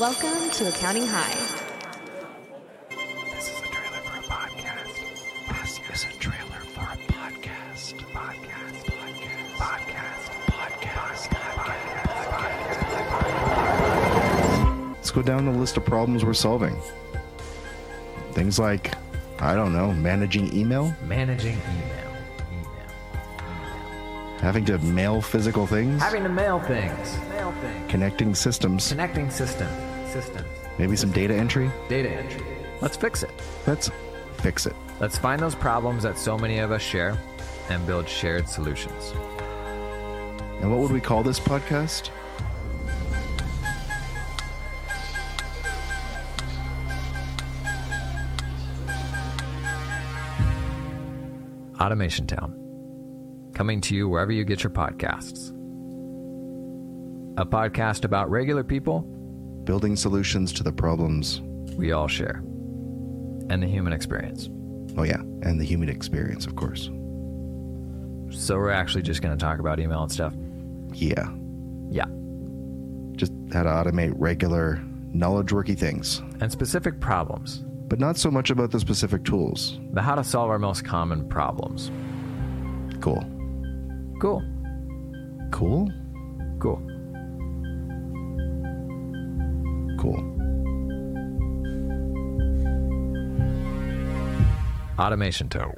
Welcome to Accounting High. This is a trailer for a podcast. This is a trailer for a podcast. Podcast. Podcast. Podcast. Podcast. Podcast. Let's go down the list of problems we're solving. Things like, I don't know, managing email, Managing email. Email. having to mail physical things, Having to mail things. Mail things. connecting systems, Connecting system. Systems. maybe some data entry. Data entry. Let's fix it. Let's fix it. Let's find those problems that so many of us share and build shared solutions. And what would we call this podcast? Automation Town. Coming to you wherever you get your podcasts. A podcast about regular people Building solutions to the problems. we all share and the human experience. Oh, yeah. And the human experience, of course. So we're actually just going to talk about email and stuff. Yeah. Yeah. Just how to automate regular, knowledge worky things, And specific problems. but not so much about the specific tools. The how to solve our most common problems. Cool. Cool. Cool? Cool. Cool. Automation Town.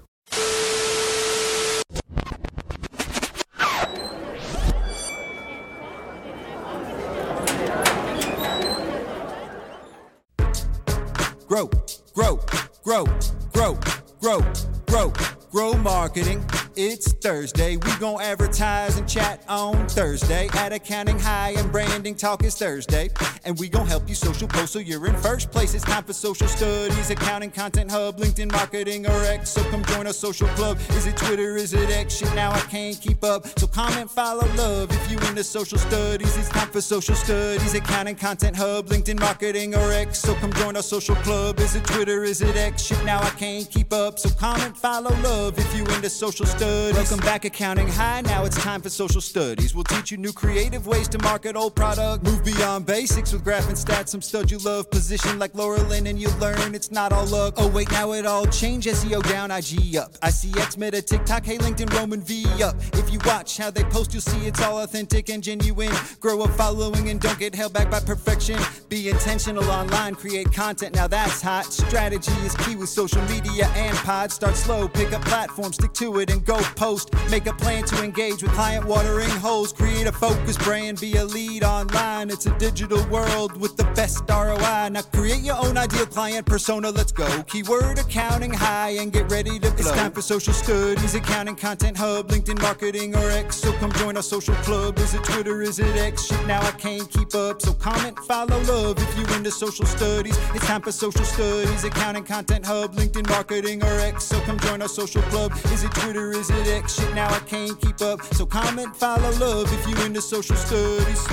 grow, grow, grow, grow, grow, grow, grow marketing. It's Thursday. We gon' advertise and chat on Thursday. At accounting high and branding talk is Thursday. And we gon' help you social post so you're in first place. It's time for social studies, accounting content hub, LinkedIn marketing or X. So come join our social club. Is it Twitter? Is it X? Shit, now I can't keep up. So comment, follow, love. If you into social studies, it's time for social studies, accounting content hub, LinkedIn marketing or X. So come join our social club. Is it Twitter? Is it X? Shit, now I can't keep up. So comment, follow, love. If you into social studies. Welcome back, accounting high. Now it's time for social studies. We'll teach you new creative ways to market old product. Move beyond basics with graph and stats. Some studs you love. Position like Lorilyn, and you'll learn it's not all luck. Oh wait, now it all changed. SEO down, IG up. ICX, Meta, TikTok, hey LinkedIn, Roman V up. If you watch how they post, you'll see it's all authentic and genuine. Grow a following and don't get held back by perfection. Be intentional online, create content. Now that's hot. Strategy is key with social media and pods. Start slow, pick up platform, stick to it, and go post. Make a plan to engage with client watering holes. Create a focus brand, be a lead online. It's a digital world with the best ROI. Now create your own ideal client persona. Let's go. Keyword accounting high and get ready to blow. It's time for social studies, accounting content hub, LinkedIn marketing or X. So come join our social club. Is it Twitter? Is it X? Shit, now I can't keep up. So comment, follow, love if you into social studies. It's time for social studies, accounting content hub, LinkedIn marketing or X. So come join our social club. Is it Twitter? Is it X? Shit, now I can't keep up. So comment, follow, love if you into social studies.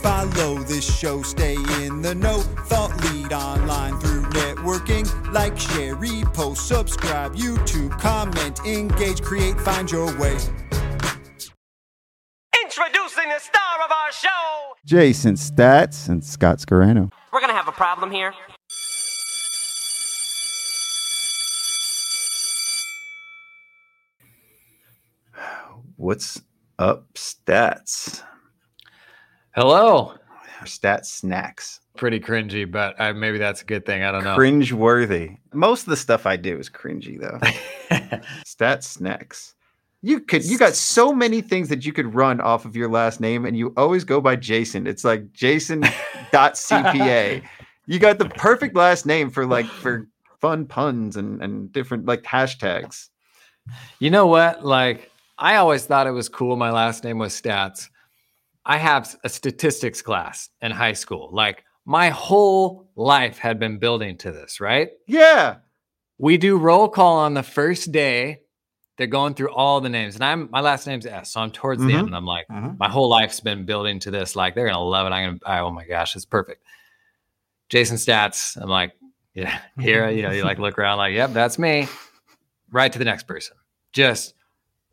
Follow this show, stay in the know. Thought lead online through networking. Like, share, repost, subscribe, YouTube, comment, engage, create, find your way. Introducing the star of our show. Jason Staats and Scott Scarano. We're gonna have a problem here. What's up, Staats? Hello. Or Staats Snacks. Pretty cringy, but I, maybe that's a good thing. I don't know. Cringe worthy. Most of the stuff I do is cringy, though. Staats Snacks. You could you got so many things that you could run off of your last name, and you always go by Jason. It's like Jason.cpa. you got the perfect last name for like for fun puns and, and different like hashtags. you know what? Like, I always thought it was cool. My last name was Staats. I have a statistics class in high school. Like, my whole life had been building to this, right? Yeah. We do roll call on the first day. They're going through all the names, and I'm my last name's S, so I'm towards the Mhm. end. And I'm like, Mhm. my whole life's been building to this. Like, they're gonna love it. I'm gonna, oh my gosh, it's perfect. Jason Staats. I'm like, yeah, here, you know, you like look around, like, yep, that's me. Right to the next person. Just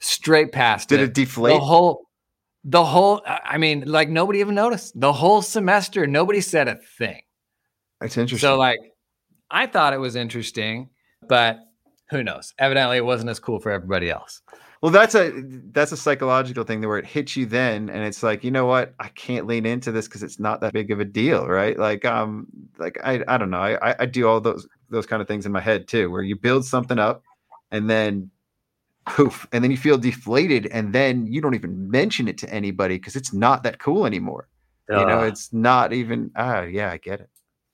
straight past Did it. it deflate? The whole the whole I mean, like nobody even noticed. The whole semester, nobody said a thing. That's interesting. So like I thought it was interesting, but who knows? Evidently it wasn't as cool for everybody else. Well, that's a that's a psychological thing where it hits you then, and it's like, you know what, I can't lean into this because it's not that big of a deal, right? Like, um, like I I don't know, I- I do all those those kind of things in my head too, where you build something up, and then poof, and then you feel deflated, and then you don't even mention it to anybody because it's not that cool anymore. You know, it's not even. Ah, yeah, I get it.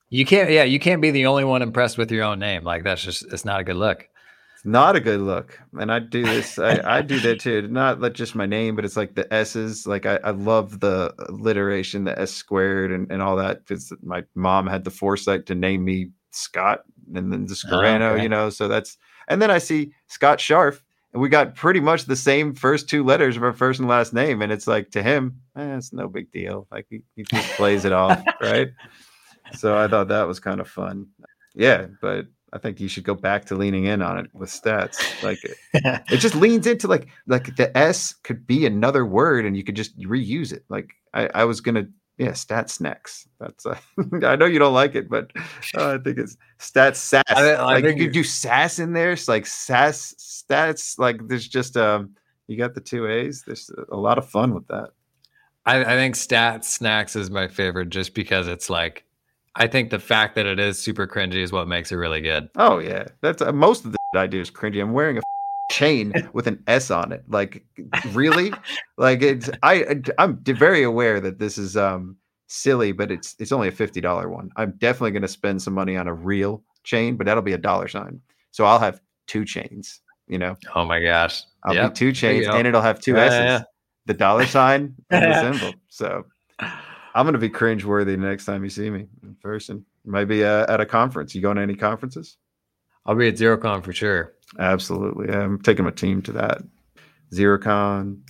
You can't yeah, you can't be the only one impressed with your own name. Like that's just it's not a good look. It's not a good look. And I do this, I, I do that too. Not like just my name, but it's like the S's. Like I, I love the alliteration, the S squared and, and all that. Because my mom had the foresight to name me Scott and then the Scarano, okay. you know. So that's and then I see Scott Scharf, and we got pretty much the same first two letters of our first and last name. And it's like to him, eh, it's no big deal. Like he, he just plays it off, right? So I thought that was kind of fun. Yeah, but I think you should go back to leaning in on it with stats. Like it, it just leans into like like the S could be another word and you could just reuse it. Like I, I was gonna yeah, stat snacks. That's uh, I know you don't like it, but uh, I think it's stats sass. I I like you could do sass in there. It's like sass stats. Like there's just um you got the two A's. There's a lot of fun with that. I, I think stat snacks is my favorite just because it's like I think the fact that it is super cringy is what makes it really good. Oh yeah, that's uh, most of the I do is cringy. I'm wearing a chain with an S on it. Like really, like it's I I'm very aware that this is um silly, but it's it's only a fifty dollar one. I'm definitely going to spend some money on a real chain, but that'll be a dollar sign. So I'll have two chains. You know, Oh my gosh. I'll Yep, be two chains, and it'll have two Yeah, S's, yeah, the dollar sign and the symbol. So I'm going to be cringe worthy next time you see me in person. Maybe uh, at a conference. You going to any conferences? I'll be at XeroCon for sure. Absolutely. I'm taking my team to that. XeroCon,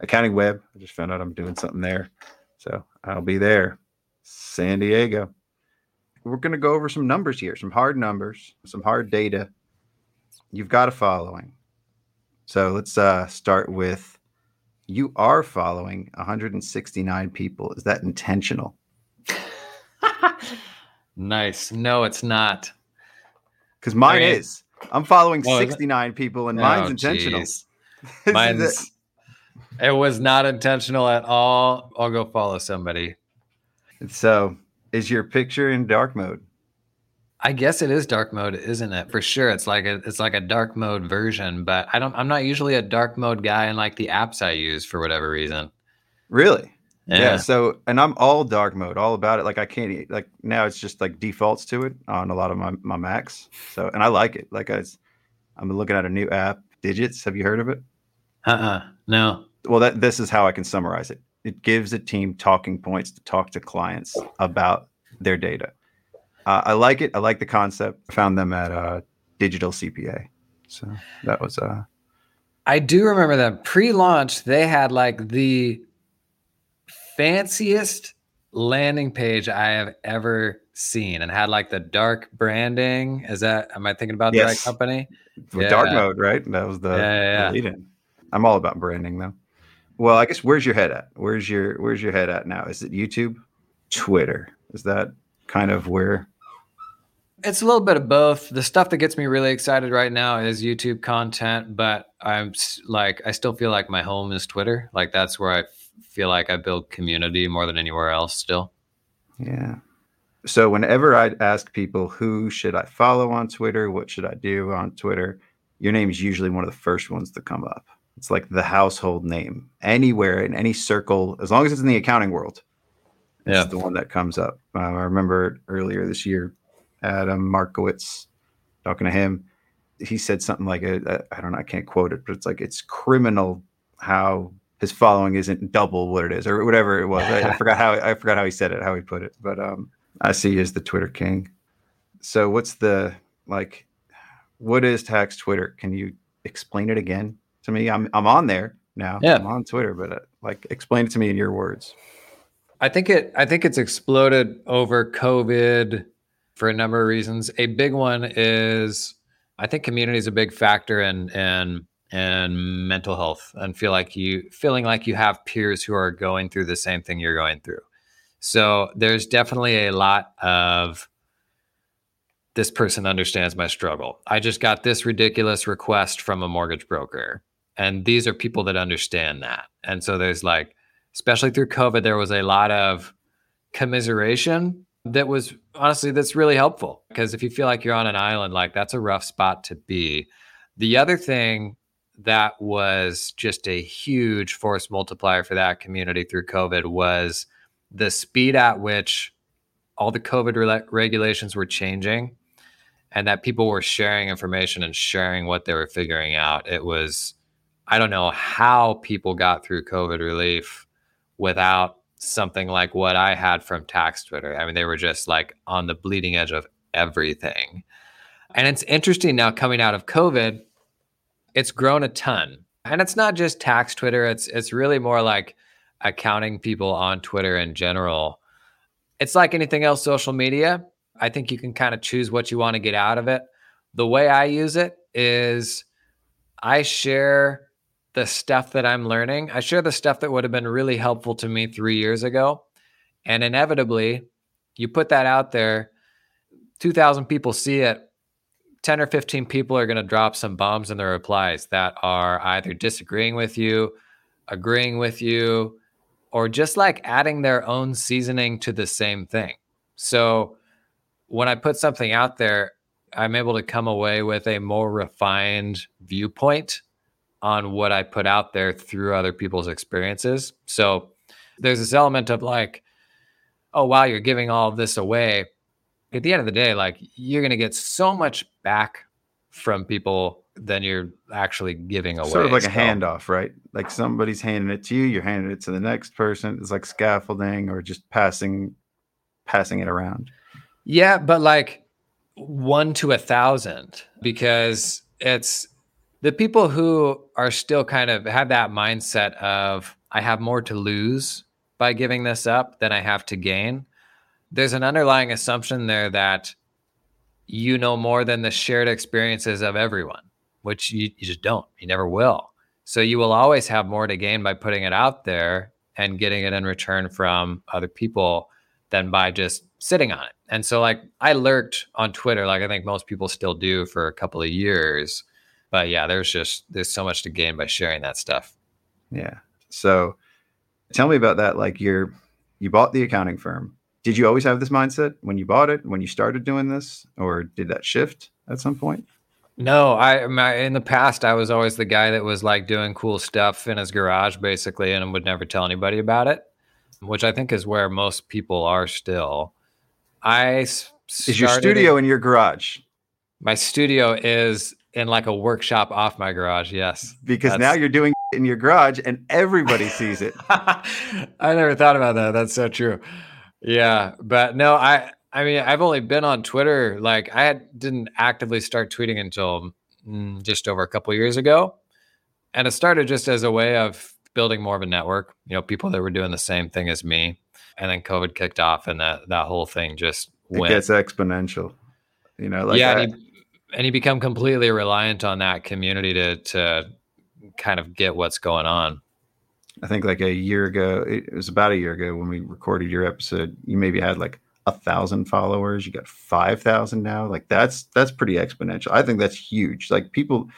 Accounting Web. I just found out I'm doing something there. So I'll be there. San Diego. We're going to go over some numbers here, some hard numbers, some hard data. You've got a following. So let's uh, start with you are following 169 people. Is that intentional? Nice. No, it's not. Because mine is. I'm following Oh, 69 people and oh, mine's Oh, intentional. This is Mine's it was not intentional at all. I'll go follow somebody. So is your picture in dark mode? I guess it is dark mode, isn't it? For sure. It's like a it's like a dark mode version, but I don't I'm not usually a dark mode guy in like the apps I use for whatever reason. Really? Yeah. So, and I'm all dark mode, all about it. Like I can't like now it's just like defaults to it on a lot of my my Macs. So, and I like it. Like I, I'm looking at a new app, Digits. Have you heard of it? Uh-uh. No. Well, that this is how I can summarize it. It gives a team talking points to talk to clients about their data. Uh, I like it. I like the concept. I found them at uh, Digital CPA. So that was uh I do remember that pre-launch they had like the fanciest landing page I have ever seen and had like the dark branding. Is that am I thinking about the right Yes. company? with dark mode, right? That was the, Yeah, yeah, yeah. I'm all about branding though. Well, I guess where's your head at? Where's your where's your head at now? Is it YouTube, Twitter? Is that kind of where? It's a little bit of both. The stuff that gets me really excited right now is YouTube content, but I'm like, I still feel like my home is Twitter. Like that's where I feel like I build community more than anywhere else. Still, Yeah. So whenever I'd ask people who should I follow on Twitter, what should I do on Twitter, your name is usually one of the first ones to come up. It's like the household name anywhere in any circle, as long as it's in the accounting world. It's Yeah. the one that comes up. Uh, I remember earlier this year, Adam Markowitz talking to him. He said something like, a, a, I don't know, I can't quote it, but it's like it's criminal how his following isn't double what it is, or whatever it was. I, I forgot how I forgot how he said it, how he put it. But um, I see you as the Twitter king. So what's the like? What is tax Twitter? Can you explain it again to me? I'm I'm on there now. Yeah. I'm on Twitter, but uh, like explain it to me in your words. I think it. I think it's exploded over COVID for a number of reasons. A big one is I think community is a big factor in in and mental health and feel like you feeling like you have peers who are going through the same thing you're going through. So there's definitely a lot of this person understands my struggle. I just got this ridiculous request from a mortgage broker. And these are people that understand that. And so there's like, especially through COVID, there was a lot of commiseration that was honestly that's really helpful because if you feel like you're on an island like that's a rough spot to be the other thing that was just a huge force multiplier for that community through covid was the speed at which all the covid re- regulations were changing and that people were sharing information and sharing what they were figuring out it was i don't know how people got through covid relief without something like what I had from tax Twitter. I mean, they were just like on the bleeding edge of everything. And it's interesting now coming out of COVID, it's grown a ton. And it's not just tax Twitter, it's it's really more like accounting people on Twitter in general. It's like anything else social media. I think you can kind of choose what you want to get out of it. The way I use it is I share the stuff that I'm learning. I share the stuff that would have been really helpful to me three years ago. And inevitably, you put that out there, 2,000 people see it. 10 or 15 people are going to drop some bombs in their replies that are either disagreeing with you, agreeing with you, or just like adding their own seasoning to the same thing. So when I put something out there, I'm able to come away with a more refined viewpoint on what I put out there through other people's experiences. So there's this element of like, oh, wow, you're giving all of this away. At the end of the day, like you're going to get so much back from people than you're actually giving away. Sort of like So- a handoff, right? Like somebody's handing it to you, you're handing it to the next person. It's like scaffolding or just passing passing it around. Yeah, but like one to a thousand because it's the people who are still kind of have that mindset of I have more to lose by giving this up than I have to gain. There's an underlying assumption there that you know more than the shared experiences of everyone, which you, you just don't. You never will. So you will always have more to gain by putting it out there and getting it in return from other people than by just sitting on it. And so like I lurked on Twitter like I think most people still do for a couple of years. But yeah, there's just there's so much to gain by sharing that stuff. Yeah. So tell me about that. Like you're you bought the accounting firm. Did you always have this mindset when you bought it, when you started doing this, or did that shift at some point? No, I my, in the past I was always the guy that was like doing cool stuff in his garage basically and would never tell anybody about it, which I think is where most people are still. I Is your studio it- in your garage? my studio is in like a workshop off my garage. Yes. Because now you're doing in your garage and everybody sees it. I never thought about that. That's so true. Yeah, but no, I I mean I've only been on Twitter like I had, didn't actively start tweeting until mm, just over a couple years ago, and it started just as a way of building more of a network. You know, people that were doing the same thing as me, and then COVID kicked off, and that that whole thing just It gets exponential. You know, like yeah, I- and you, and you become completely reliant on that community to to kind of get what's going on. I think like a year ago, it was about a year ago when we recorded your episode. You maybe had like a thousand followers. You got five thousand now. Like that's that's pretty exponential. I think that's huge. Like people,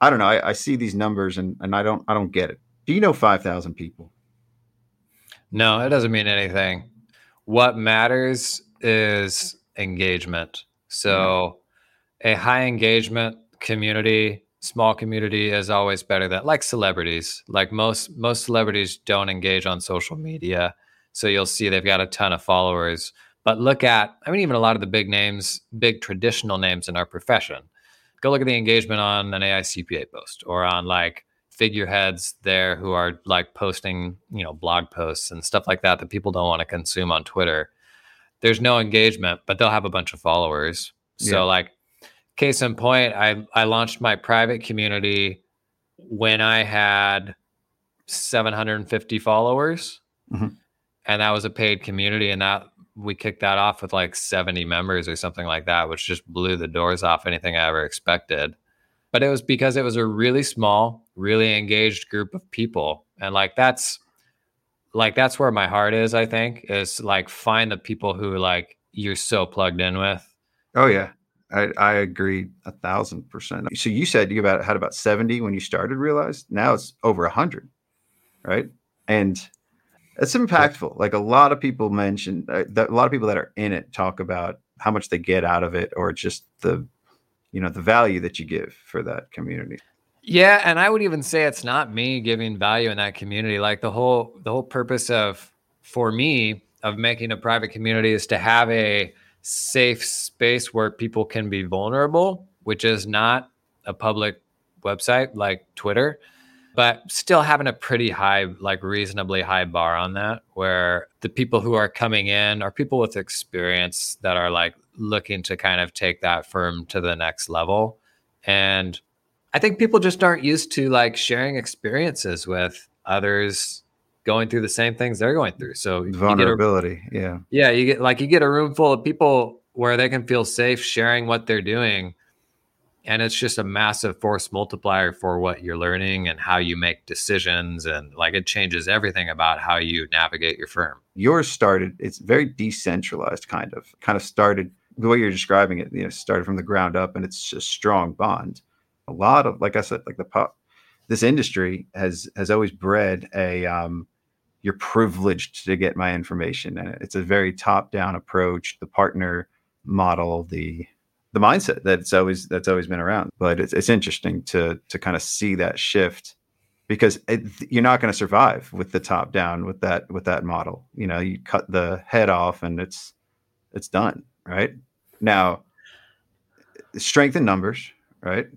I don't know. I, I see these numbers and and I don't I don't get it. Do you know five thousand people? No, it doesn't mean anything. What matters is engagement. So, mm-hmm. a high engagement community, small community is always better than like celebrities. Like most most celebrities don't engage on social media. So you'll see they've got a ton of followers. But look at I mean even a lot of the big names, big traditional names in our profession. Go look at the engagement on an AICPA post or on like figureheads there who are like posting, you know, blog posts and stuff like that that people don't want to consume on Twitter. There's no engagement, but they'll have a bunch of followers. So Yeah. like case in point, I I launched my private community when I had 750 followers. Mhm. And that was a paid community and that we kicked that off with like 70 members or something like that, which just blew the doors off anything I ever expected. but it was because it was a really small, really engaged group of people. And like that's like that's where my heart is, I think, is like find the people who like you're so plugged in with. Oh yeah. I, I agree a thousand percent. So you said you about had about 70 when you started realized now it's over a hundred, right? And it's impactful. Like a lot of people mention uh, that a lot of people that are in it talk about how much they get out of it or just the you know the value that you give for that community. Yeah, and I would even say it's not me giving value in that community. Like the whole the whole purpose of for me of making a private community is to have a safe space where people can be vulnerable, which is not a public website like Twitter, but still having a pretty high, like reasonably high bar on that, where the people who are coming in are people with experience that are like looking to kind of take that firm to the next level. And I think people just aren't used to like sharing experiences with others going through the same things they're going through. So vulnerability, a, yeah, yeah, you get like you get a room full of people where they can feel safe sharing what they're doing, and it's just a massive force multiplier for what you're learning and how you make decisions, and like it changes everything about how you navigate your firm. Yours started; it's very decentralized, kind of, kind of started the way you're describing it. You know, started from the ground up, and it's a strong bond. A lot of, like I said, like the pop this industry has has always bred a um, you're privileged to get my information and it's a very top down approach the partner model the the mindset that's always that's always been around. But it's, it's interesting to to kind of see that shift because it, you're not going to survive with the top down with that with that model. You know you cut the head off and it's it's done right? Now strength in numbers right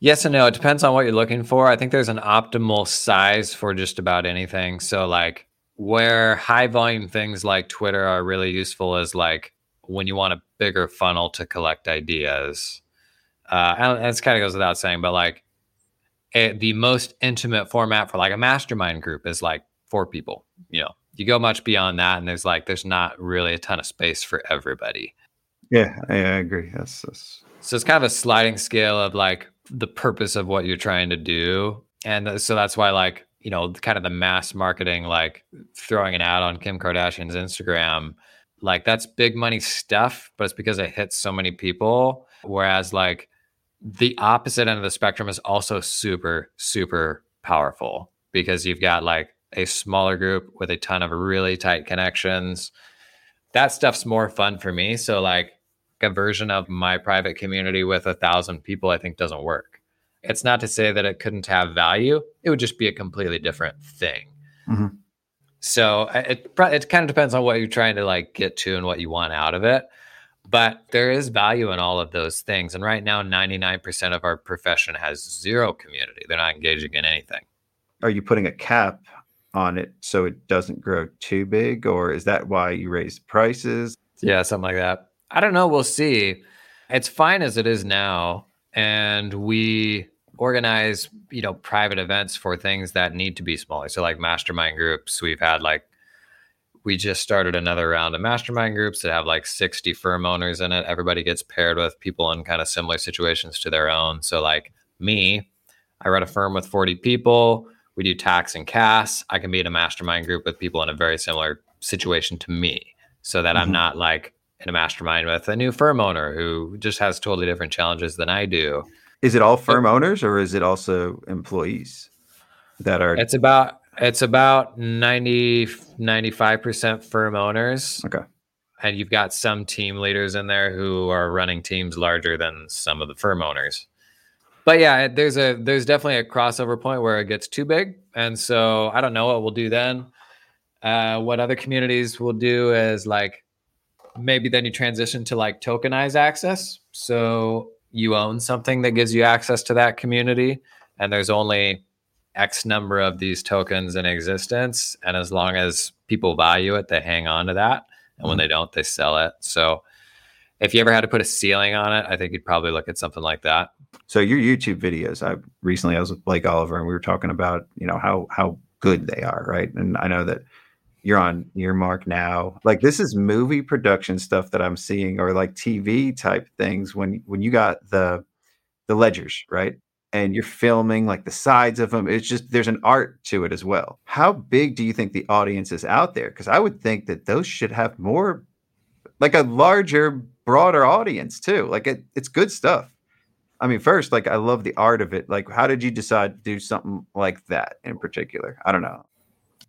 Yes and no. It depends on what you're looking for. I think there's an optimal size for just about anything. So, like, where high volume things like Twitter are really useful is like when you want a bigger funnel to collect ideas. Uh, and this kind of goes without saying, but like it, the most intimate format for like a mastermind group is like four people. You know, you go much beyond that, and there's like there's not really a ton of space for everybody. Yeah, I, I agree. That's, that's so it's kind of a sliding scale of like the purpose of what you're trying to do. And uh, so that's why, like, you know, kind of the mass marketing, like throwing an ad on Kim Kardashian's Instagram, like that's big money stuff, but it's because it hits so many people. Whereas, like, the opposite end of the spectrum is also super, super powerful because you've got like a smaller group with a ton of really tight connections. That stuff's more fun for me. So, like, a version of my private community with a thousand people, I think doesn't work. It's not to say that it couldn't have value. It would just be a completely different thing. Mm-hmm. So it it kind of depends on what you're trying to like get to and what you want out of it. But there is value in all of those things. And right now, 99% of our profession has zero community. They're not engaging in anything. Are you putting a cap on it so it doesn't grow too big? Or is that why you raise prices? Yeah, something like that. I don't know. We'll see. It's fine as it is now. And we organize, you know, private events for things that need to be smaller. So like mastermind groups, we've had like we just started another round of mastermind groups that have like 60 firm owners in it. Everybody gets paired with people in kind of similar situations to their own. So like me, I run a firm with 40 people. We do tax and CAS. I can be in a mastermind group with people in a very similar situation to me so that mm-hmm. I'm not like in a mastermind with a new firm owner who just has totally different challenges than I do. Is it all firm owners or is it also employees that are It's about it's about 90 95% firm owners. Okay. And you've got some team leaders in there who are running teams larger than some of the firm owners. But yeah, there's a there's definitely a crossover point where it gets too big. And so I don't know what we'll do then. Uh, what other communities will do is like maybe then you transition to like tokenize access. So you own something that gives you access to that community, and there's only X number of these tokens in existence. And as long as people value it, they hang on to that. And mm-hmm. when they don't, they sell it. So if you ever had to put a ceiling on it, I think you'd probably look at something like that. So your YouTube videos, I recently I was with Blake Oliver and we were talking about, you know, how how good they are, right? And I know that you're on Earmark now. Like this is movie production stuff that I'm seeing, or like TV type things. When when you got the the ledgers, right? and you're filming like the sides of them. It's just there's an art to it as well. How big do you think the audience is out there? Because I would think that those should have more, like a larger, broader audience too. Like it, it's good stuff. I mean, first, like I love the art of it. Like, how did you decide to do something like that in particular? I don't know.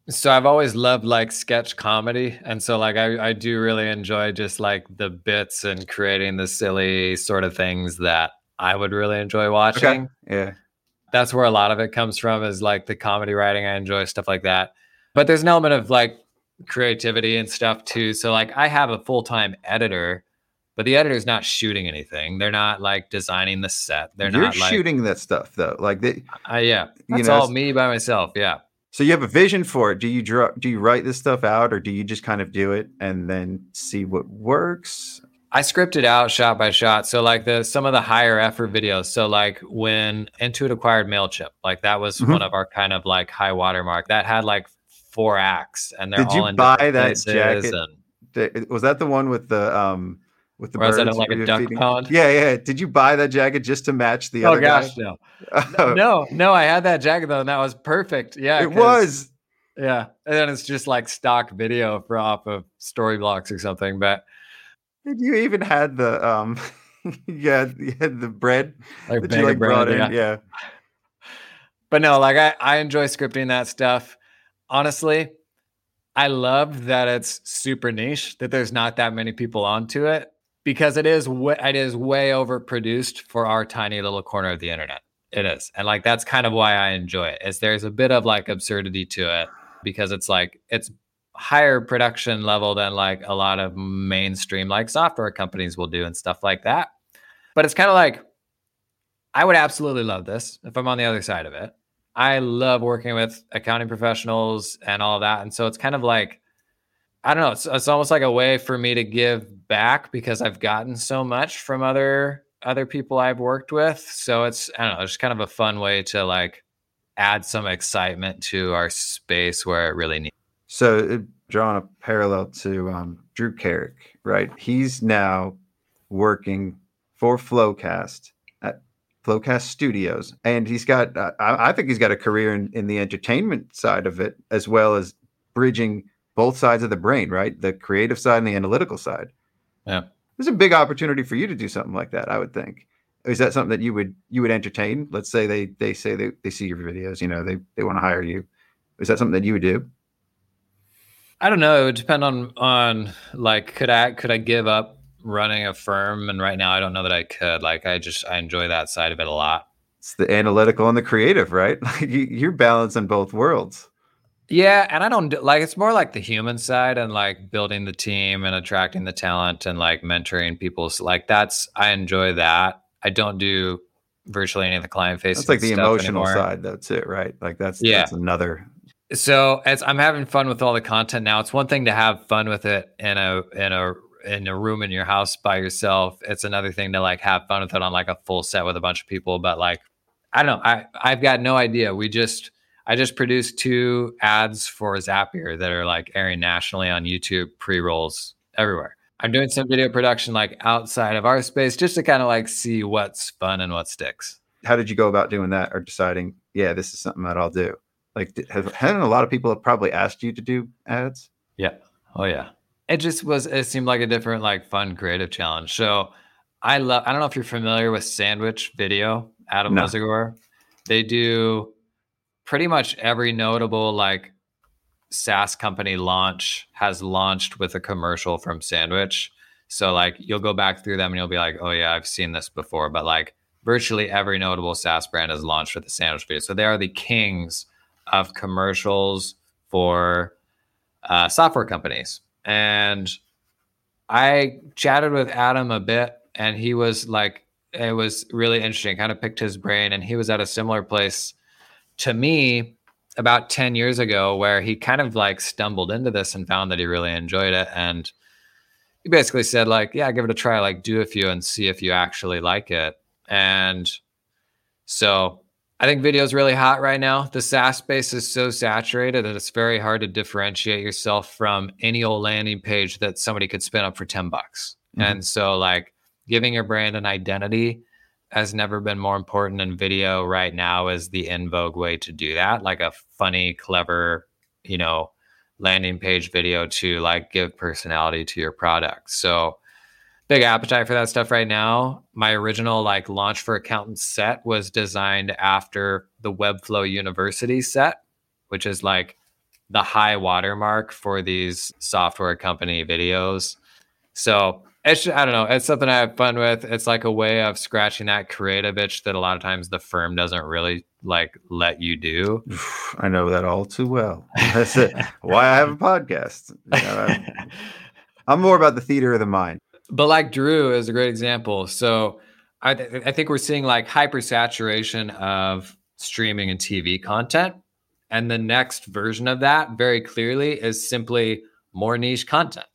So I've always loved like sketch comedy. And so like I, I do really enjoy just like the bits and creating the silly sort of things that I would really enjoy watching. Yeah. That's where a lot of it comes from is like the comedy writing. I enjoy stuff like that. But there's an element of like creativity and stuff too. So like I have a full-time editor, but the editor's not shooting anything. They're not like designing the set. They're You're not like shooting that stuff though. Like the, uh, yeah. you That's know, all me by myself. Yeah. So you have a vision for it. Do you draw? Do you write this stuff out, or do you just kind of do it and then see what works? I scripted out shot by shot. So like the some of the higher effort videos. So like when Intuit acquired Mailchimp, like that was Mhm. one of our kind of like high watermark. That had like four acts, and they're Did you all in buy that jacket? And Was that the one with the um with the Or birds like a duck feeding? pond? Yeah, yeah. Did you buy that jacket just to match the oh other gosh, guy? no, no, no. I had that jacket though, and that was perfect. Yeah, it was. Yeah, and then it's just like stock video for off of Storyblocks or something. But you even had the um, had, you had the bread like, that you like brought bread, in. yeah. Yeah. but no, like I, I enjoy scripting that stuff. Honestly, I love that it's super niche, that there's not that many people onto it because it is it is way overproduced for our tiny little corner of the internet. It is. And like that's kind of why I enjoy it. Is there's a bit of like absurdity to it because it's like it's higher production level than like a lot of mainstream like software companies will do and stuff like that. But it's kind of like I would absolutely love this if I'm on the other side of it. I love working with accounting professionals and all that. And so it's kind of like, I don't know, it's, it's almost like a way for me to give back because I've gotten so much from other other people I've worked with. So it's I don't know, it's kind of a fun way to like add some excitement to our space where it really needs. So it, drawing a parallel to um, Drew Carrick, right? He's now working for Flowcast at Flowcast Studios, and he's got uh, I, I think he's got a career in, in the entertainment side of it as well as bridging both sides of the brain, right? The creative side and the analytical side. Yeah. There's a big opportunity for you to do something like that, I would think. Is that something that you would you would entertain? Let's say they they say they, they see your videos, you know, they they want to hire you. Is that something that you would do? I don't know. It would depend on on like could I could I give up running a firm? And right now I don't know that I could. Like I just I enjoy that side of it a lot. It's the analytical and the creative, right? Like you, you're balancing both worlds. Yeah, and I don't like it's more like the human side and like building the team and attracting the talent and like mentoring people. So like that's I enjoy that. I don't do virtually any of the client facing. That's like the emotional anymore. side. That's it, right? Like that's Yeah. that's another. So as I'm having fun with all the content now, it's one thing to have fun with it in a in a in a room in your house by yourself. It's another thing to like have fun with it on like a full set with a bunch of people. But like I don't know, I I've got no idea. We just I just produced two ads for Zapier that are like airing nationally on YouTube pre rolls everywhere. I'm doing some video production like outside of our space just to kind of like see what's fun and what sticks. How did you go about doing that, or deciding, yeah, this is something that I'll do? Like, have, hadn't a lot of people have probably asked you to do ads? Yeah. Oh yeah. It just was it seemed like a different like fun creative challenge. So I love I don't know if you're familiar with Sandwich Video, Adam No. Lisagor. They do pretty much every notable like SaaS company launch has launched with a commercial from Sandwich. So like you'll go back through them and you'll be like, "Oh yeah, I've seen this before." But like virtually every notable SaaS brand has launched with a sandwich video. So they are the kings of commercials for uh, software companies. And I chatted with Adam a bit, and he was like, it was really interesting. Kind of picked his brain, and he was at a similar place to me about 10 years ago where he kind of like stumbled into this and found that he really enjoyed it. And he basically said, like, yeah, give it a try, like, do a few and see if you actually like it. And so I think video is really hot right now. The SaaS space is so saturated that it's very hard to differentiate yourself from any old landing page that somebody could spin up for 10 bucks. Mhm. And so like giving your brand an identity has never been more important, and video right now is the in vogue way to do that. Like a funny, clever, you know, landing page video to like give personality to your product. So big appetite for that stuff right now. My original like launch for accountants set was designed after the Webflow University set, which is like the high watermark for these software company videos. So it's I don't know, it's something I have fun with. It's like a way of scratching that creative itch that a lot of times the firm doesn't really like let you do. I know that all too well. That's it. Why I have a podcast. You know, I'm, I'm more about the theater of the mind. But like Drew is a great example. So I, th- I think we're seeing like hypersaturation of streaming and TV content. And the next version of that, very clearly, is simply more niche content.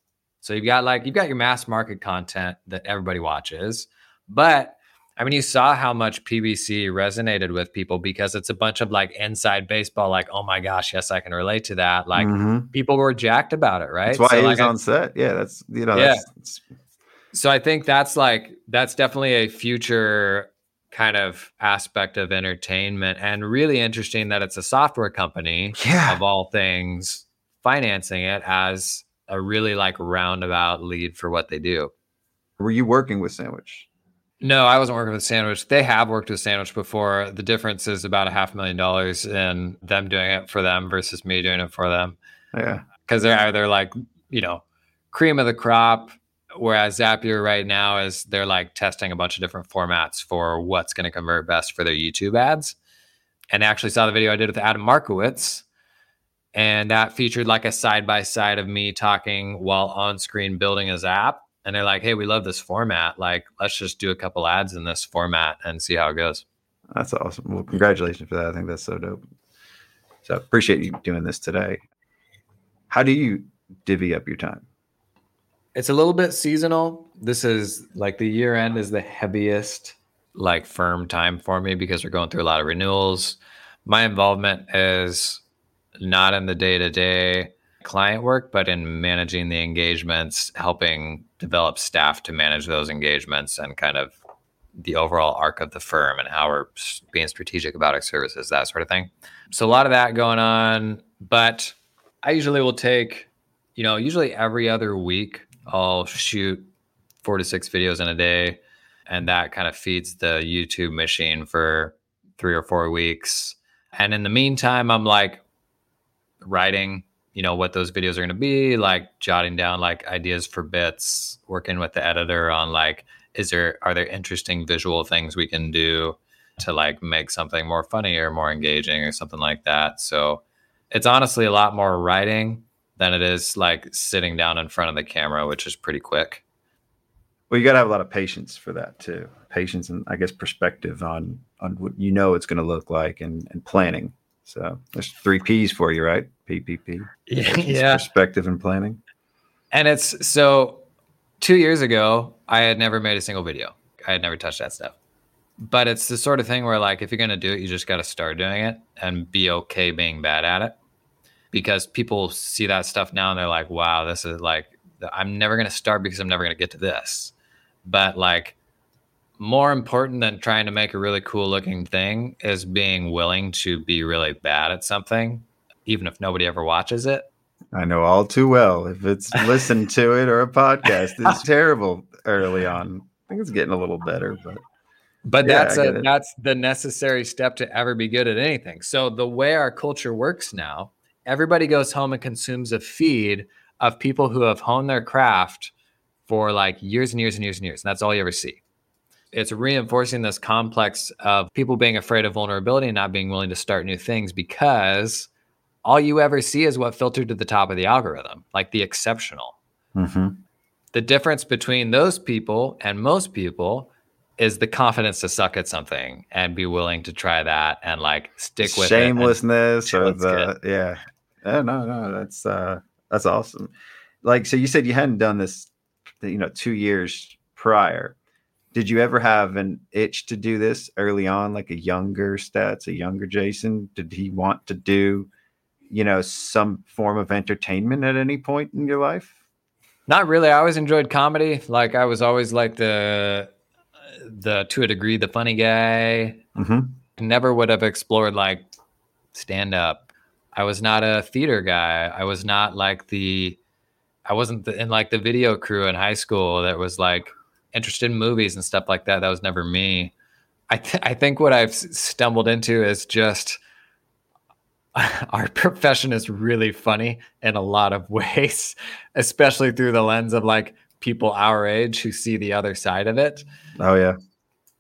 So you've got like you've got your mass market content that everybody watches, but I mean, you saw how much PBC resonated with people because it's a bunch of like inside baseball, like, oh my gosh, yes, I can relate to that. Like Mhm. people were jacked about it, right? That's why So, he like, was I- on set. Yeah, that's you know, Yeah. that's, that's so I think that's like that's definitely a future kind of aspect of entertainment and really interesting that it's a software company Yeah. of all things financing it as a really like roundabout lead for what they do. were you working with Sandwich? No, I wasn't working with Sandwich. They have worked with Sandwich before. The difference is about a half million dollars in them doing it for them versus me doing it for them. Yeah. Because they're either like, you know, cream of the crop, whereas Zapier right now is they're like testing a bunch of different formats for what's going to convert best for their YouTube ads. And I actually saw the video I did with Adam Markowitz. And that featured like a side by side of me talking while on screen building his app. And they're like, hey, we love this format. Like, let's just do a couple ads in this format and see how it goes. That's awesome. Well, congratulations for that. I think that's so dope. So appreciate you doing this today. How do you divvy up your time? It's a little bit seasonal. This is like the year end is the heaviest like firm time for me because we're going through a lot of renewals. My involvement is not in the day to day client work, but in managing the engagements, helping develop staff to manage those engagements and kind of the overall arc of the firm and how we're being strategic about our services, that sort of thing. So a lot of that going on, but I usually will take, you know, usually every other week I'll shoot four to six videos in a day, and that kind of feeds the YouTube machine for three or four weeks. And in the meantime, I'm like writing, you know, what those videos are going to be, like jotting down like ideas for bits, working with the editor on like, is there are there interesting visual things we can do to like make something more funny or more engaging or something like that. So it's honestly a lot more writing than it is like sitting down in front of the camera, which is pretty quick. Well, you got to have a lot of patience for that too. Patience and I guess perspective on on what you know it's going to look like and, and planning. So there's three P's for you, right? PPP. Yeah. Perspective and planning. And it's so two years ago, I had never made a single video. I had never touched that stuff. But it's the sort of thing where, like, if you're going to do it, you just got to start doing it and be okay being bad at it. Because people see that stuff now and they're like, wow, this is like, I'm never going to start because I'm never going to get to this. But, like, more important than trying to make a really cool looking thing is being willing to be really bad at something, even if nobody ever watches it. I know all too well. If it's listened to it or a podcast, it's terrible early on. I think it's getting a little better, but But Yeah, that's a that's the necessary step to ever be good at anything. So the way our culture works now, everybody goes home and consumes a feed of people who have honed their craft for like years and years and years and years. And that's all you ever see. It's reinforcing this complex of people being afraid of vulnerability and not being willing to start new things because all you ever see is what filtered to the top of the algorithm, like the exceptional Mhm. the difference between those people and most people is the confidence to suck at something and be willing to try that and like stick with it shamelessness or the yeah. Yeah, no, no, that's uh that's awesome. Like so you said you hadn't done this you know 2 years prior. Did you ever have an itch to do this early on like a younger Staats, a younger Jason? Did he want to do you know some form of entertainment at any point in your life? Not really. I always enjoyed comedy. Like I was always like the the to a degree the funny guy. hmm Never would have explored like stand up. I was not a theater guy. I was not like the I wasn't the, in like the video crew in high school that was like interested in movies and stuff like that. That was never me. I th- I think what I've stumbled into is just our profession is really funny in a lot of ways, especially through the lens of like people our age who see the other side of it. Oh yeah.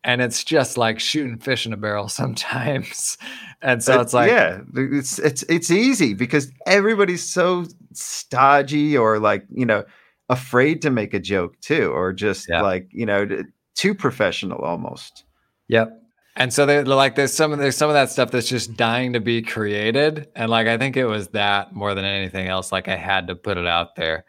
And it's just like shooting fish in a barrel sometimes. And so Uh, it's like, yeah, it's it's it's easy because everybody's so stodgy or like you know afraid to make a joke too, or just Yeah. like you know too professional almost. Yep. And so they like there's some of there's some of that stuff that's just dying to be created. And like I think it was that more than anything else. Like I had to put it out there.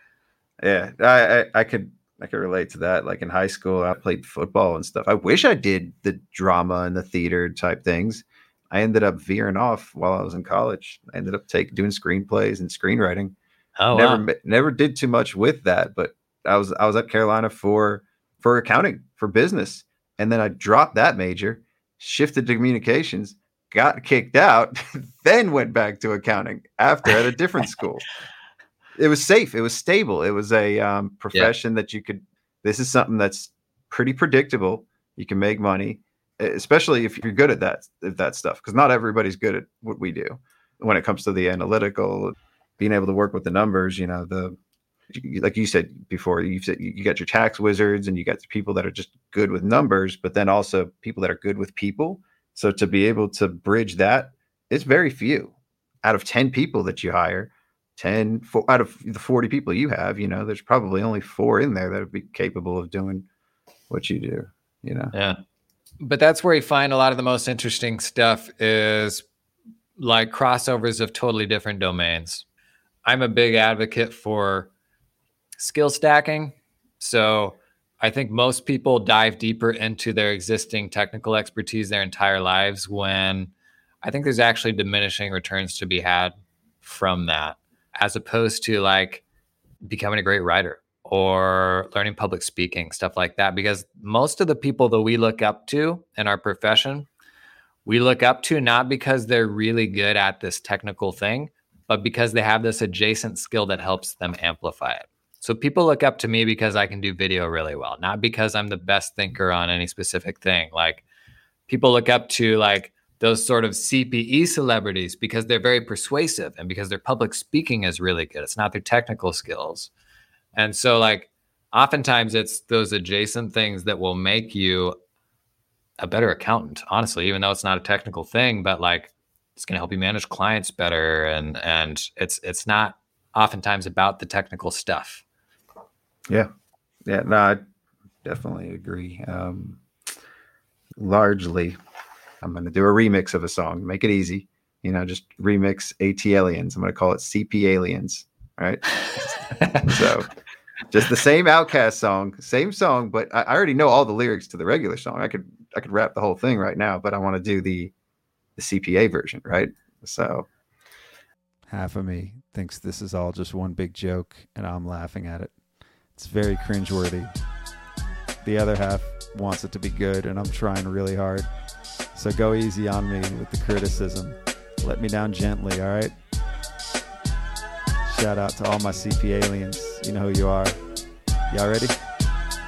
Yeah, I, I I could I could relate to that. Like in high school, I played football and stuff. I wish I did the drama and the theater type things. I ended up veering off while I was in college. I ended up taking doing screenplays and screenwriting. Oh never wow. never did too much with that but i was i was at carolina for for accounting for business and then i dropped that major shifted to communications got kicked out then went back to accounting after at a different school. It was safe it was stable it was a um, profession that you could this is something that's pretty predictable you can make money especially if you're good at that at that stuff because not everybody's good at what we do when it comes to the analytical being able to work with the numbers, you know, the like you said before, you said you got your tax wizards and you got people that are just good with numbers, but then also people that are good with people. So to be able to bridge that, it's very few out of 10 people that you hire, 10 four, out of the 40 people you have, you know, there's probably only four in there that would be capable of doing what you do, you know? Yeah. But that's where you find a lot of the most interesting stuff is like crossovers of totally different domains. I'm a big advocate for skill stacking. So I think most people dive deeper into their existing technical expertise their entire lives when I think there's actually diminishing returns to be had from that, as opposed to like becoming a great writer or learning public speaking, stuff like that. Because most of the people that we look up to in our profession, we look up to not because they're really good at this technical thing, but because they have this adjacent skill that helps them amplify it. So people look up to me because I can do video really well, not because I'm the best thinker on any specific thing. Like people look up to like those sort of CPE celebrities because they're very persuasive and because their public speaking is really good. It's not their technical skills. And so like oftentimes it's those adjacent things that will make you a better accountant, honestly, even though it's not a technical thing, but like it's going to help you manage clients better and and it's it's not oftentimes about the technical stuff. Yeah. Yeah. No, I definitely agree. Um, largely, I'm going to do a remix of a song, make it easy. You know, just remix ATLiens. I'm going to call it CP Aliens. Right. so just the same OutKast song, same song, but I, I already know all the lyrics to the regular song. I could, I could rap the whole thing right now, but I want to do the, the CPA version. Right. So Half of me thinks this is all just one big joke, and I'm laughing at it. It's very cringeworthy. The other half wants it to be good, and I'm trying really hard. So go easy on me with the criticism. Let me down gently, all right? Shout out to all my CP aliens. You know who you are. Y'all ready?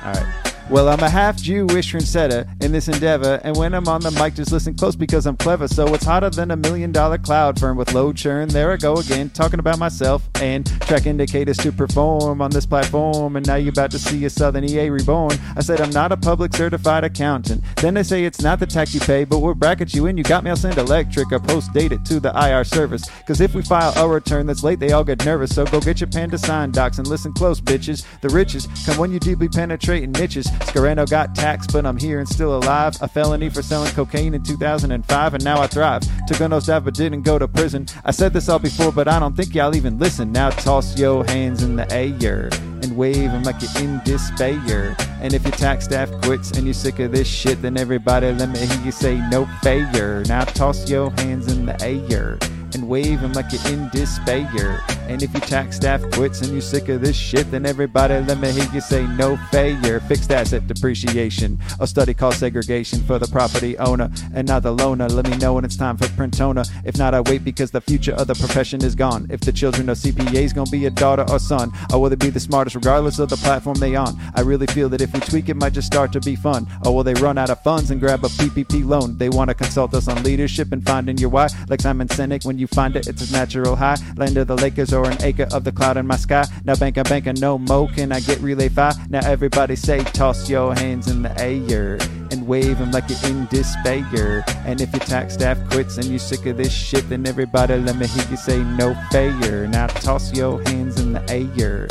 All right. Well, I'm a half Jew, Jewish trendsetter in this endeavor, and when I'm on the mic, just listen close because I'm clever. So it's hotter than a million dollar cloud firm with low churn. There I go again, talking about myself and track indicators to perform on this platform. And now you're about to see a Southern EA reborn. I said I'm not a public certified accountant. Then they say it's not the tax you pay, but we'll bracket you in. You got mail send electric or post date to the IR service. Cause if we file a return that's late, they all get nervous. So go get your panda sign docs and listen close, bitches. The riches come when you deeply penetrating niches. Scarano got taxed, but I'm here and still alive. A felony for selling cocaine in 2005, and now I thrive. Took a nose dive, but didn't go to prison. I said this all before, but I don't think y'all even listen. Now toss your hands in the air and wave them like you're in despair. And if your tax staff quits and you're sick of this shit, then everybody let me hear you say no failure. Now toss your hands in the air and wave 'em like you're in despair. And if your tax staff quits and you're sick of this shit, then everybody let me hear you say no failure. Fixed asset depreciation, a study called segregation for the property owner and not the loaner. Let me know when it's time for Printona. If not, I wait because the future of the profession is gone. If the children of CPAs gonna be a daughter or son, or will they be the smartest regardless of the platform they on? I really feel that if we tweak it might just start to be fun. Or will they run out of funds and grab a PPP loan? They wanna consult us on leadership and finding your why. Like Simon Sinek, when you find it, it's a natural high. Land of the Lakers or an acre of the cloud in my sky. Now bank a bank and no mo can I get relay five? Now everybody say toss your hands in the air and wave 'em like you're in despair. And if your tax staff quits and you're sick of this shit, then everybody let me hear you say no failure. Now toss your hands in the air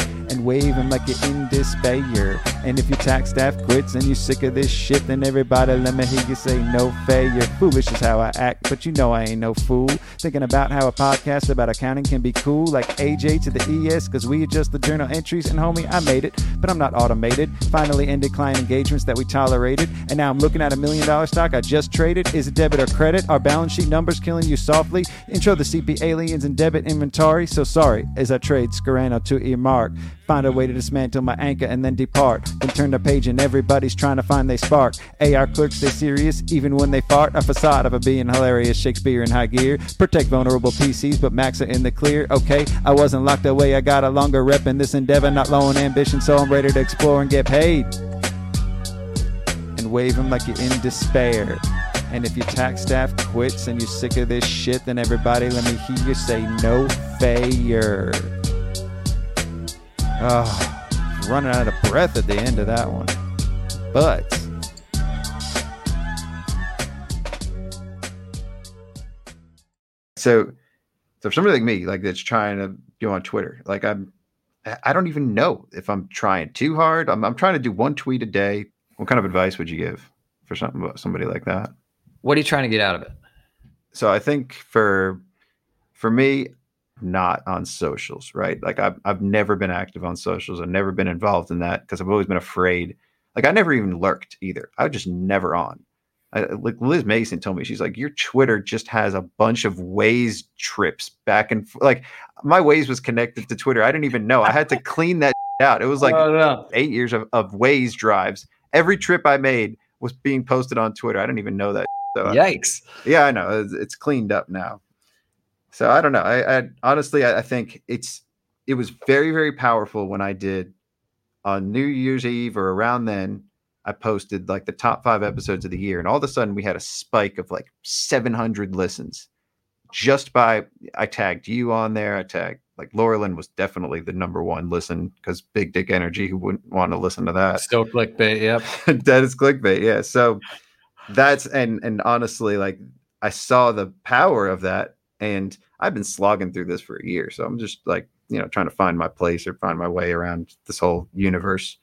'em like you're in despair. And if your tax staff quits and you're sick of this shit, then everybody let me hear you say no failure. Foolish is how I act, but you know I ain't no fool. Thinking about how a podcast about accounting can be cool, like AJ to the ES, cause we adjust the journal entries, and homie, I made it, but I'm not automated. Finally ended client engagements that we tolerated, and now I'm looking at a million dollar stock I just traded. Is it debit or credit? Our balance sheet numbers killing you softly. Intro the CP aliens and debit inventory. So sorry as I trade Scarano to Earmark. Find a way to dismantle my anchor and then depart. Then turn the page and everybody's trying to find they spark. AR clerks stay serious even when they fart. A facade of a being hilarious Shakespeare in high gear. Protect vulnerable PCs, but Max are in the clear. Okay, I wasn't locked away. I got a longer rep in this endeavor, not low on ambition, so I'm ready to explore and get paid. And wave them like you're in despair. And if your tax staff quits and you're sick of this shit, then everybody let me hear you say no failure. Oh, running out of breath at the end of that one. But So, so for somebody like me, like that's trying to go on Twitter, like I'm, I don't even know if I'm trying too hard. I'm, I'm trying to do one tweet a day. What kind of advice would you give for something somebody like that? What are you trying to get out of it? So I think for for me, not on socials, right? Like I've I've never been active on socials. I've never been involved in that because I've always been afraid. Like I never even lurked either. I was just never on. I, like Liz Mason told me, she's like, your Twitter just has a bunch of Waze trips back and f-. like my Waze was connected to Twitter. I didn't even know. I had to clean that out. It was like Oh, no. eight years of, of Waze drives. Every trip I made was being posted on Twitter. I didn't even know that. So I- Yikes. yeah, I know it's, it's cleaned up now. So I don't know. I, I honestly, I, I think it's it was very very powerful when I did on New Year's Eve or around then. I posted like the top five episodes of the year, and all of a sudden we had a spike of like 700 listens just by I tagged you on there. I tagged like Lorilyn was definitely the number one listen because Big Dick Energy. Who wouldn't want to listen to that? Still clickbait. Yep. that is clickbait yeah so that's and and honestly like i saw the power of that and i've been slogging through this for a year so i'm just like you know trying to find my place or find my way around this whole universe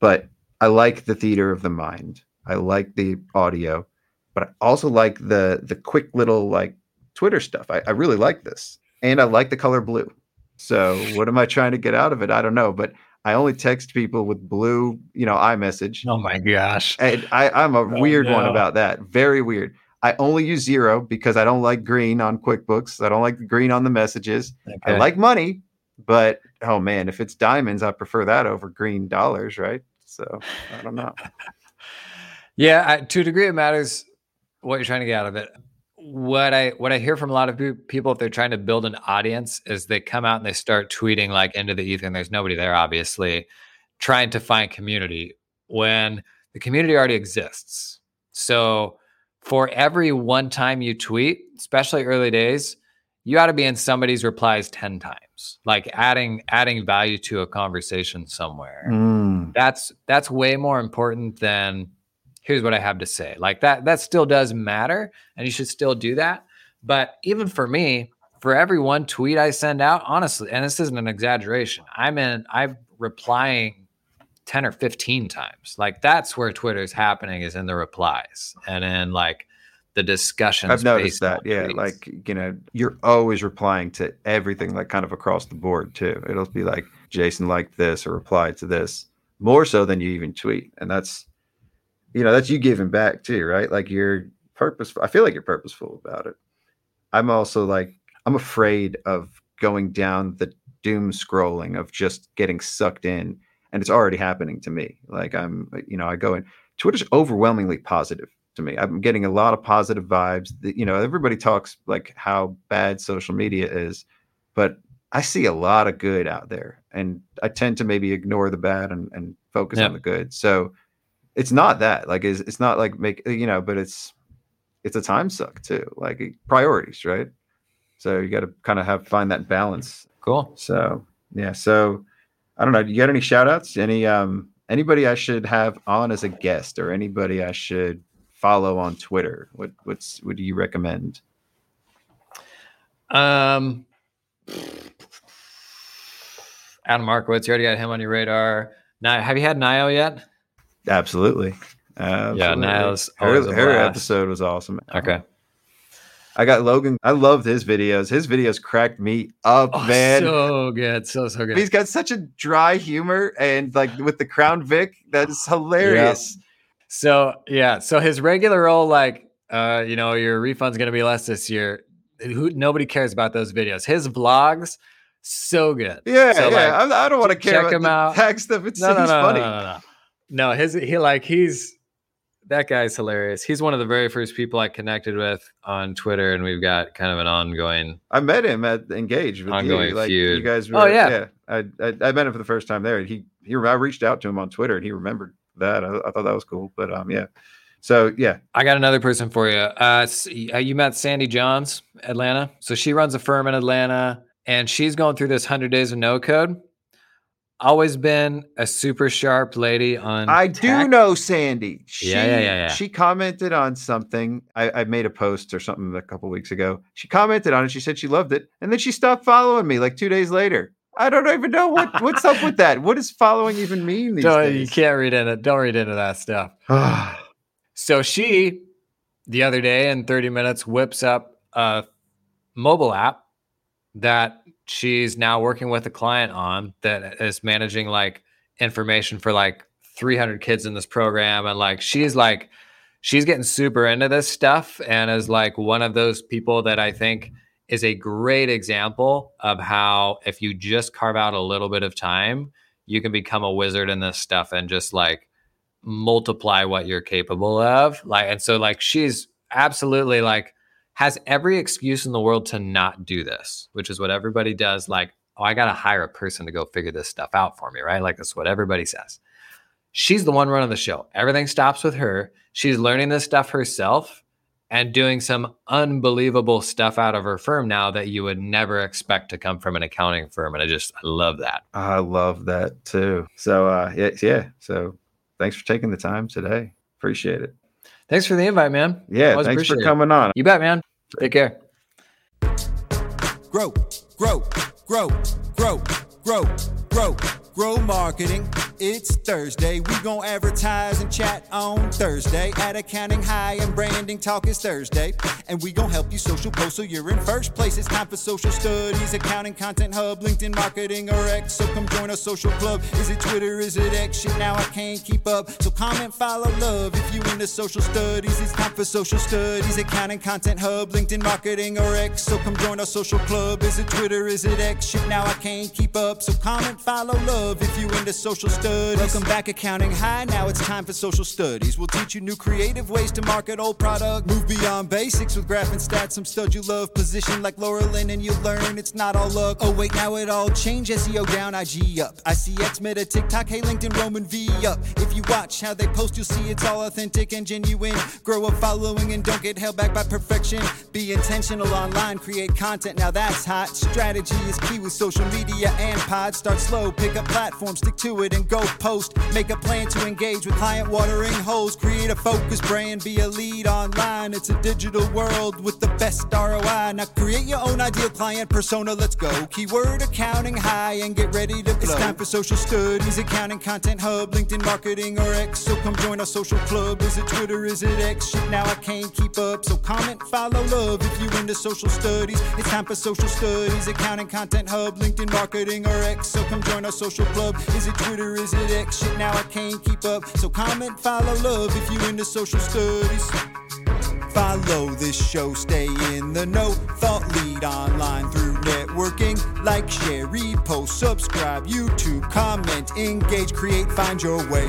but i like the theater of the mind i like the audio but i also like the the quick little like twitter stuff i, I really like this and i like the color blue so what am i trying to get out of it i don't know but I only text people with blue, you know, iMessage. Oh my gosh. And I, I'm a oh weird one about that. Very weird. I only use Xero because I don't like green on QuickBooks. I don't like the green on the messages. I like money, but oh man, if it's diamonds, I prefer that over green dollars, right? So I don't know. Yeah, I, to a degree, it matters what you're trying to get out of it. What I what I hear from a lot of people, if they're trying to build an audience, is they come out and they start tweeting like into the ether, and there's nobody there, obviously, trying to find community when the community already exists. So for every one time you tweet, especially early days, you ought to be in somebody's replies 10 times, like adding adding value to a conversation somewhere Mm, that's that's way more important than here's what I have to say. Like that that still does matter and you should still do that. But even for me, for every one tweet I send out, honestly, and this isn't an exaggeration, I'm in I'm replying 10 or 15 times. Like that's where Twitter's happening is in the replies and in like the discussions. I've noticed that. Yeah. tweets. Like, you know, you're always replying to everything, like kind of across the board too. It'll be like Jason liked this or replied to this more so than you even tweet. And that's, you know, that's you giving back too, right? Like you're purposeful. I feel like you're purposeful about it. I'm also like, I'm afraid of going down the doom scrolling of just getting sucked in, and it's already happening to me. Like I'm, you know, I go in. Twitter's overwhelmingly positive to me. I'm getting a lot of positive vibes. The- You know, everybody talks like how bad social media is, but I see a lot of good out there, and I tend to maybe ignore the bad and, and focus Yeah. on the good. So it's not that like it's, it's not like make you know, but it's it's a time suck too, like priorities, right? So you got to kind of have find that balance. Cool. So yeah, so I don't know. Do you got any shout outs? Any um anybody I should have on as a guest or anybody I should follow on Twitter? What what's what do you recommend? Um, Adam Markowitz, you already got him on your radar. Now, have you had Nio yet? Absolutely. Absolutely. Niall's her, her episode was awesome. Okay. I got Logan. I loved his videos. His videos cracked me up, Oh, man. so good, so so good. He's got such a dry humor and like with the Crown Vic, that is hilarious. So yeah, so his regular role, like, uh, you know, your refund's gonna be less this year. Who nobody cares about those videos. His vlogs, so good. Yeah, So, yeah. like, I, I don't want to care check about him out. tag stuff. It's no, no, no, funny. no, no, no. No, his he like he's that guy's hilarious. He's one of the very first people I connected with on Twitter, and we've got kind of an ongoing. I met him at Engage with Ongoing you. Like you guys were. Oh, yeah. I, I I met him for the first time there. and He he. I reached out to him on Twitter and he remembered that. I, I thought that was cool. But um, yeah. So yeah, I got another person for you. Uh, uh, you met Sandy Johns, Atlanta. So she runs a firm in Atlanta, and she's going through this hundred days of no code. Always been a super sharp lady on. I do know Sandy. She, Yeah, yeah, yeah, yeah. She commented on something. I, I made a post or something a couple weeks ago. She commented on it. She said she loved it, and then she stopped following me like two days later. I don't even know what what's up with that. What does following even mean these Don't, you can't read into. Don't read into that stuff. So she, the other day in 30 minutes, whips up a mobile app that she's now working with a client on that is managing like information for like 300 kids in this program. And like, she's like, she's getting super into this stuff and is mm-hmm. like one of those people that I think is a great example of how if you just carve out a little bit of time, you can become a wizard in this stuff and just like multiply what you're capable of like and so like she's absolutely like has every excuse in the world to not do this which is what everybody does like oh i gotta hire a person to go figure this stuff out for me right like that's what everybody says she's the one running the show everything stops with her she's learning this stuff herself and doing some unbelievable stuff out of her firm now that you would never expect to come from an accounting firm and i just I love that I love that too. So uh, yeah, yeah. So thanks for taking the time today. Appreciate it. Thanks for the invite man Yeah, thanks for coming on. you bet man take care grow, grow, grow, grow, grow, grow, grow marketing. It's Thursday. We gon' advertise and chat on Thursday. At accounting high and branding talk is Thursday. And we gon' help you social post so you're in first place. It's time for social studies, accounting content hub, LinkedIn marketing or X. So come join our social club. Is it Twitter? Is it X? Shit, now I can't keep up. So comment, follow, love. If you into social studies, it's time for social studies, accounting content hub, LinkedIn marketing or X. So come join our social club. Is it Twitter? Is it X? Shit, now I can't keep up. So comment, follow, love. If you into social studies. Welcome back, accounting high. Now it's time for social studies. We'll teach you new creative ways to market old product. Move beyond basics with graph and stats. Some stud you love. Position like Lorilyn, and you learn it's not all luck. Oh wait, now it all changed. SEO down, IG up. ICX Meta, TikTok, hey LinkedIn, Roman V up. If you watch how they post, you'll see it's all authentic and genuine. Grow a following and don't get held back by perfection. Be intentional online, create content. Now that's hot. Strategy is key with social media and pod. Start slow, pick up platform, stick to it, and go post. Make a plan to engage with client watering holes. Create a focus brand, be a lead online. It's a digital world with the best ROI. Now create your own ideal client persona. Let's go. Keyword accounting high and get ready to blow. It's time for social studies, accounting content hub, LinkedIn marketing or X. So come join our social club. Is it Twitter? Is it X? Shit, now I can't keep up. So comment, follow, love if you're into social studies. It's time for social studies, accounting content hub, LinkedIn marketing or X. So come join our social club. Is it Twitter? Is it X? Shit, now I can't keep up. So comment, follow, love if you're into social studies. Follow this show, stay in the know. Thought lead online through networking. Like, share, repost, subscribe, YouTube, comment, engage, create, find your way.